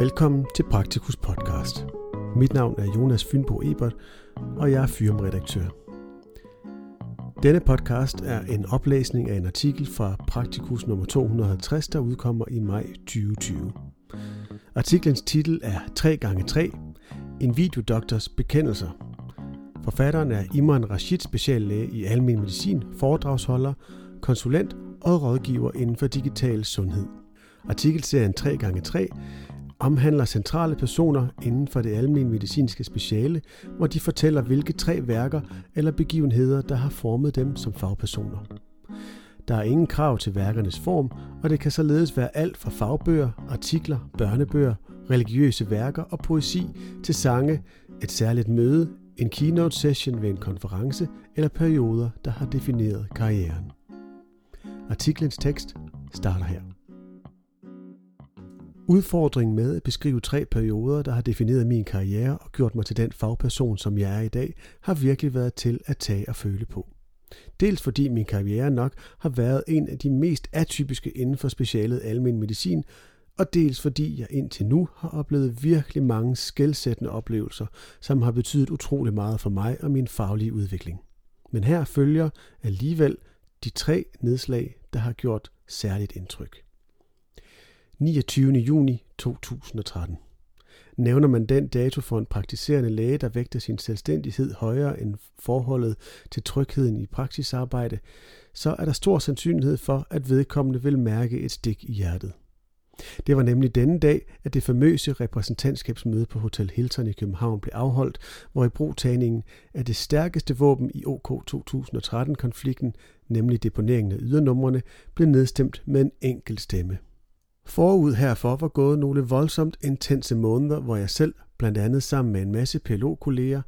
Velkommen til Praktikus Podcast. Mit navn er Jonas Fynbo Ebert, og jeg er firmaredaktør. Denne podcast er en oplæsning af en artikel fra Praktikus nummer 250, der udkommer i maj 2020. Artiklens titel er 3x3, en videodoktors bekendelser. Forfatteren er Imran Rashid, speciallæge i almen medicin, foredragsholder, konsulent og rådgiver inden for digital sundhed. Artikelserien 3x3 omhandler centrale personer inden for det almindelige medicinske speciale, hvor de fortæller, hvilke tre værker eller begivenheder, der har formet dem som fagpersoner. Der er ingen krav til værkernes form, og det kan således være alt fra fagbøger, artikler, børnebøger, religiøse værker og poesi til sange, et særligt møde, en keynote session ved en konference eller perioder, der har defineret karrieren. Artiklens tekst starter her. Udfordringen med at beskrive tre perioder, der har defineret min karriere og gjort mig til den fagperson, som jeg er i dag, har virkelig været til at tage og føle på. Dels fordi min karriere nok har været en af de mest atypiske inden for specialet almen medicin, og dels fordi jeg indtil nu har oplevet virkelig mange skældsættende oplevelser, som har betydet utrolig meget for mig og min faglige udvikling. Men her følger alligevel de tre nedslag, der har gjort særligt indtryk. 29. juni 2013. Nævner man den dato for en praktiserende læge, der vægter sin selvstændighed højere end forholdet til trygheden i praksisarbejde, så er der stor sandsynlighed for, at vedkommende vil mærke et stik i hjertet. Det var nemlig denne dag, at det famøse repræsentantskabsmøde på Hotel Hilton i København blev afholdt, hvor i brugtagningen af det stærkeste våben i OK 2013-konflikten, nemlig deponeringen af ydernumrene, blev nedstemt med en enkelt stemme. Forud herfor var gået nogle voldsomt intense måneder, hvor jeg selv, blandt andet sammen med en masse PLO-kolleger,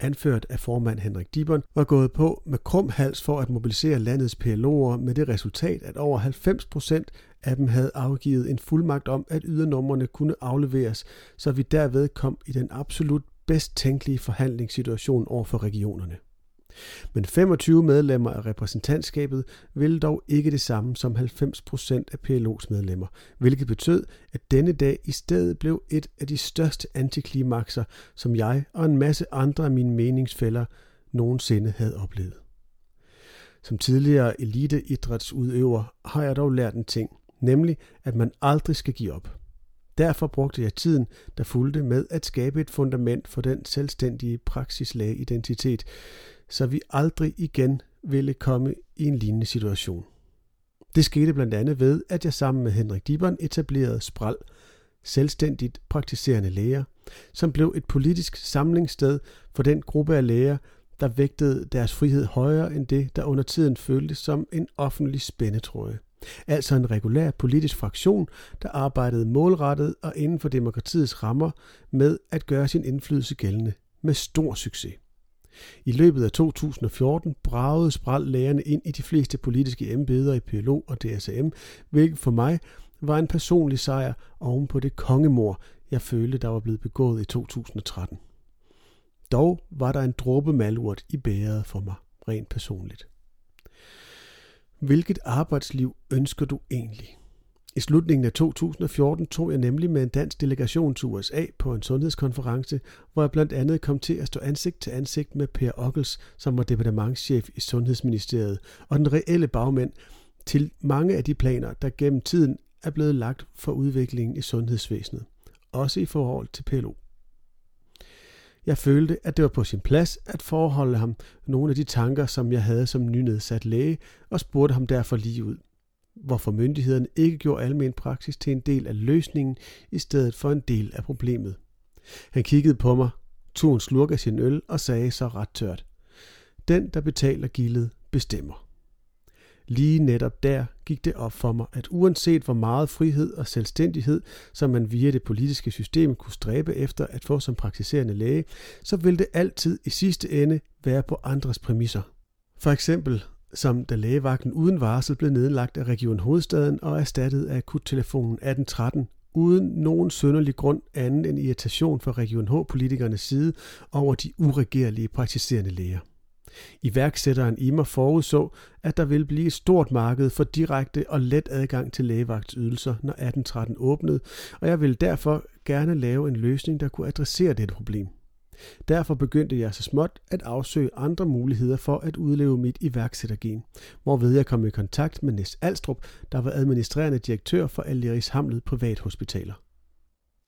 anført af formand Henrik Dibon, var gået på med krum hals for at mobilisere landets PLO'er med det resultat, at over 90 procent af dem havde afgivet en fuldmagt om, at ydernumrene kunne afleveres, så vi derved kom i den absolut bedst tænkelige forhandlingssituation over for regionerne. Men 25 medlemmer af repræsentantskabet ville dog ikke det samme som 90 procent af PLO's medlemmer, hvilket betød, at denne dag i stedet blev et af de største antiklimakser, som jeg og en masse andre af mine meningsfælder nogensinde havde oplevet. Som tidligere eliteidrætsudøver har jeg dog lært en ting, nemlig at man aldrig skal give op. Derfor brugte jeg tiden, der fulgte med at skabe et fundament for den selvstændige praksislæge-identitet, så vi aldrig igen ville komme i en lignende situation. Det skete blandt andet ved, at jeg sammen med Henrik Dibern etablerede Spral, selvstændigt praktiserende læger, som blev et politisk samlingssted for den gruppe af læger, der vægtede deres frihed højere end det, der under tiden føltes som en offentlig spændetrøje. Altså en regulær politisk fraktion, der arbejdede målrettet og inden for demokratiets rammer med at gøre sin indflydelse gældende med stor succes. I løbet af 2014 bragede spral lægerne ind i de fleste politiske embeder i PLO og DSM, hvilket for mig var en personlig sejr oven på det kongemor, jeg følte, der var blevet begået i 2013. Dog var der en dråbe malurt i bæret for mig, rent personligt. Hvilket arbejdsliv ønsker du egentlig? I slutningen af 2014 tog jeg nemlig med en dansk delegation til USA på en sundhedskonference, hvor jeg blandt andet kom til at stå ansigt til ansigt med Per Ockels, som var departementschef i Sundhedsministeriet, og den reelle bagmænd til mange af de planer, der gennem tiden er blevet lagt for udviklingen i sundhedsvæsenet, også i forhold til PLO. Jeg følte, at det var på sin plads at forholde ham nogle af de tanker, som jeg havde som nynedsat læge, og spurgte ham derfor lige ud hvorfor myndighederne ikke gjorde almen praksis til en del af løsningen i stedet for en del af problemet. Han kiggede på mig, tog en slurk af sin øl og sagde så ret tørt. Den, der betaler gildet, bestemmer. Lige netop der gik det op for mig, at uanset hvor meget frihed og selvstændighed, som man via det politiske system kunne stræbe efter at få som praktiserende læge, så ville det altid i sidste ende være på andres præmisser. For eksempel som da lægevagten uden varsel blev nedlagt af Region Hovedstaden og erstattet af akuttelefonen 1813, uden nogen sønderlig grund anden end irritation fra Region H-politikernes side over de uregerlige praktiserende læger. Iværksætteren i mig forudså, at der ville blive et stort marked for direkte og let adgang til lægevagtsydelser, når 1813 åbnede, og jeg ville derfor gerne lave en løsning, der kunne adressere dette problem. Derfor begyndte jeg så småt at afsøge andre muligheder for at udleve mit iværksættergen, hvorved jeg kom i kontakt med Nes Alstrup, der var administrerende direktør for Aleris Hamlet Privathospitaler.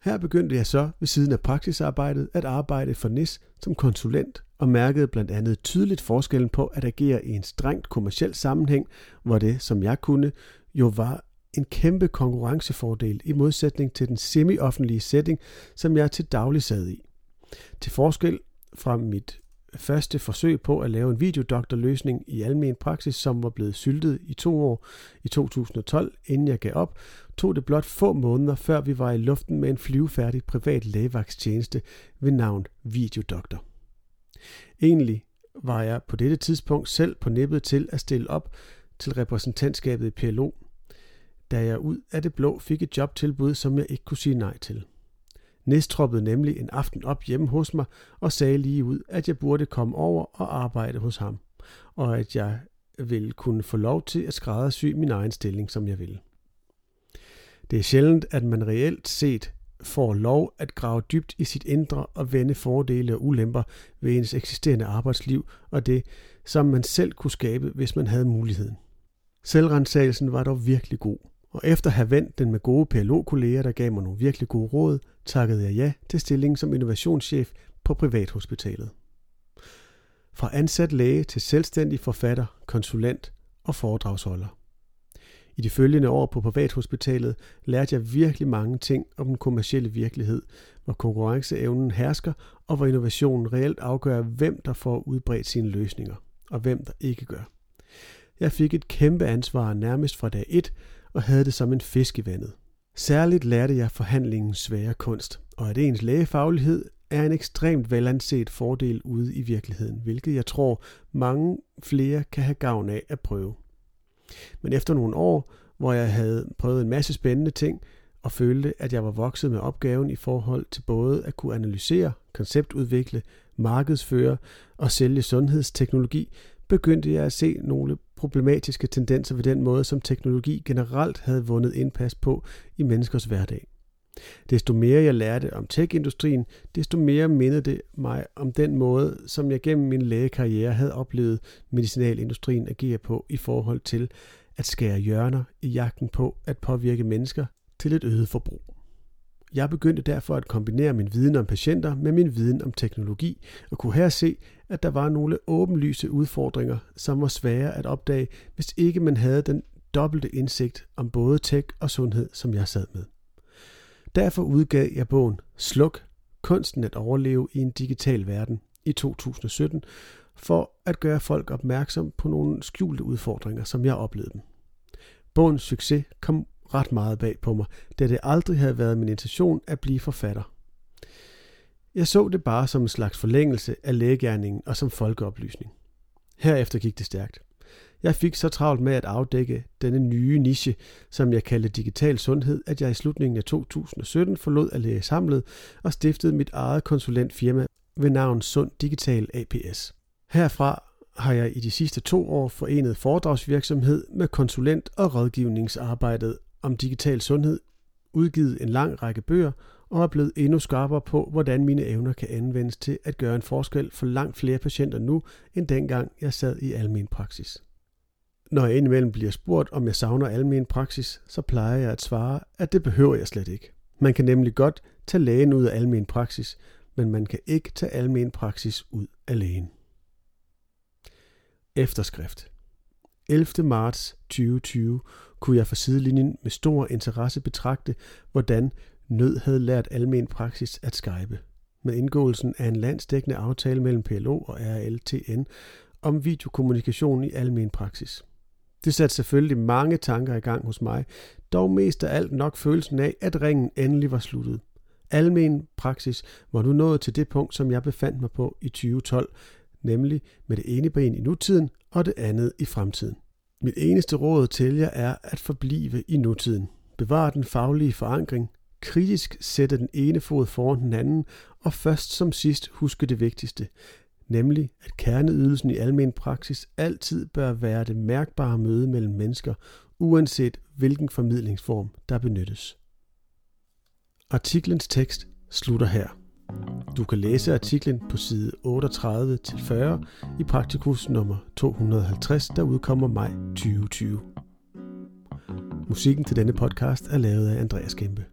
Her begyndte jeg så ved siden af praksisarbejdet at arbejde for NIS som konsulent og mærkede blandt andet tydeligt forskellen på at agere i en strengt kommersiel sammenhæng, hvor det, som jeg kunne, jo var en kæmpe konkurrencefordel i modsætning til den semi-offentlige setting, som jeg til daglig sad i. Til forskel fra mit første forsøg på at lave en videodoktorløsning i almen praksis, som var blevet syltet i to år i 2012, inden jeg gav op, tog det blot få måneder, før vi var i luften med en flyvefærdig privat lægevagtstjeneste ved navn Videodoktor. Egentlig var jeg på dette tidspunkt selv på nippet til at stille op til repræsentantskabet i PLO, da jeg ud af det blå fik et jobtilbud, som jeg ikke kunne sige nej til. Næst troppede nemlig en aften op hjemme hos mig og sagde lige ud, at jeg burde komme over og arbejde hos ham, og at jeg ville kunne få lov til at skræddersy min egen stilling, som jeg ville. Det er sjældent, at man reelt set får lov at grave dybt i sit indre og vende fordele og ulemper ved ens eksisterende arbejdsliv og det, som man selv kunne skabe, hvis man havde muligheden. Selvrensagelsen var dog virkelig god, og efter at have vendt den med gode PLO-kolleger, der gav mig nogle virkelig gode råd, takkede jeg ja til stillingen som innovationschef på Privathospitalet. Fra ansat læge til selvstændig forfatter, konsulent og foredragsholder. I de følgende år på privathospitalet lærte jeg virkelig mange ting om den kommercielle virkelighed, hvor konkurrenceevnen hersker og hvor innovationen reelt afgør, hvem der får udbredt sine løsninger, og hvem der ikke gør. Jeg fik et kæmpe ansvar nærmest fra dag 1 og havde det som en fisk i vandet. Særligt lærte jeg forhandlingens svære kunst, og at ens lægefaglighed er en ekstremt velanset fordel ude i virkeligheden, hvilket jeg tror mange flere kan have gavn af at prøve. Men efter nogle år, hvor jeg havde prøvet en masse spændende ting, og følte, at jeg var vokset med opgaven i forhold til både at kunne analysere, konceptudvikle, markedsføre og sælge sundhedsteknologi, begyndte jeg at se nogle problematiske tendenser ved den måde, som teknologi generelt havde vundet indpas på i menneskers hverdag. Desto mere jeg lærte om tech-industrien, desto mere mindede det mig om den måde, som jeg gennem min lægekarriere havde oplevet medicinalindustrien agere på i forhold til at skære hjørner i jagten på at påvirke mennesker til et øget forbrug. Jeg begyndte derfor at kombinere min viden om patienter med min viden om teknologi, og kunne her se, at der var nogle åbenlyse udfordringer, som var svære at opdage, hvis ikke man havde den dobbelte indsigt om både tech og sundhed, som jeg sad med. Derfor udgav jeg bogen Sluk, kunsten at overleve i en digital verden i 2017, for at gøre folk opmærksom på nogle skjulte udfordringer, som jeg oplevede dem. Bogens succes kom ret meget bag på mig, da det aldrig havde været min intention at blive forfatter. Jeg så det bare som en slags forlængelse af lægegærningen og som folkeoplysning. Herefter gik det stærkt. Jeg fik så travlt med at afdække denne nye niche, som jeg kaldte digital sundhed, at jeg i slutningen af 2017 forlod at læge samlet og stiftede mit eget konsulentfirma ved navn Sund Digital APS. Herfra har jeg i de sidste to år forenet foredragsvirksomhed med konsulent- og rådgivningsarbejdet om digital sundhed, udgivet en lang række bøger og er blevet endnu skarpere på, hvordan mine evner kan anvendes til at gøre en forskel for langt flere patienter nu, end dengang jeg sad i almen praksis. Når jeg indimellem bliver spurgt, om jeg savner almen praksis, så plejer jeg at svare, at det behøver jeg slet ikke. Man kan nemlig godt tage lægen ud af almen praksis, men man kan ikke tage almen praksis ud af lægen. Efterskrift 11. marts 2020 kunne jeg fra sidelinjen med stor interesse betragte, hvordan nød havde lært almen praksis at skype. Med indgåelsen af en landsdækkende aftale mellem PLO og RLTN om videokommunikation i almen praksis. Det satte selvfølgelig mange tanker i gang hos mig, dog mest af alt nok følelsen af, at ringen endelig var sluttet. Almen praksis var nu nået til det punkt, som jeg befandt mig på i 2012, nemlig med det ene ben i nutiden og det andet i fremtiden. Mit eneste råd til jer er at forblive i nutiden. Bevar den faglige forankring, kritisk sætte den ene fod foran den anden, og først som sidst huske det vigtigste, nemlig at kerneydelsen i almen praksis altid bør være det mærkbare møde mellem mennesker, uanset hvilken formidlingsform der benyttes. Artiklens tekst slutter her. Du kan læse artiklen på side 38-40 i Praktikus nummer 250, der udkommer maj 2020. Musikken til denne podcast er lavet af Andreas Kæmpe.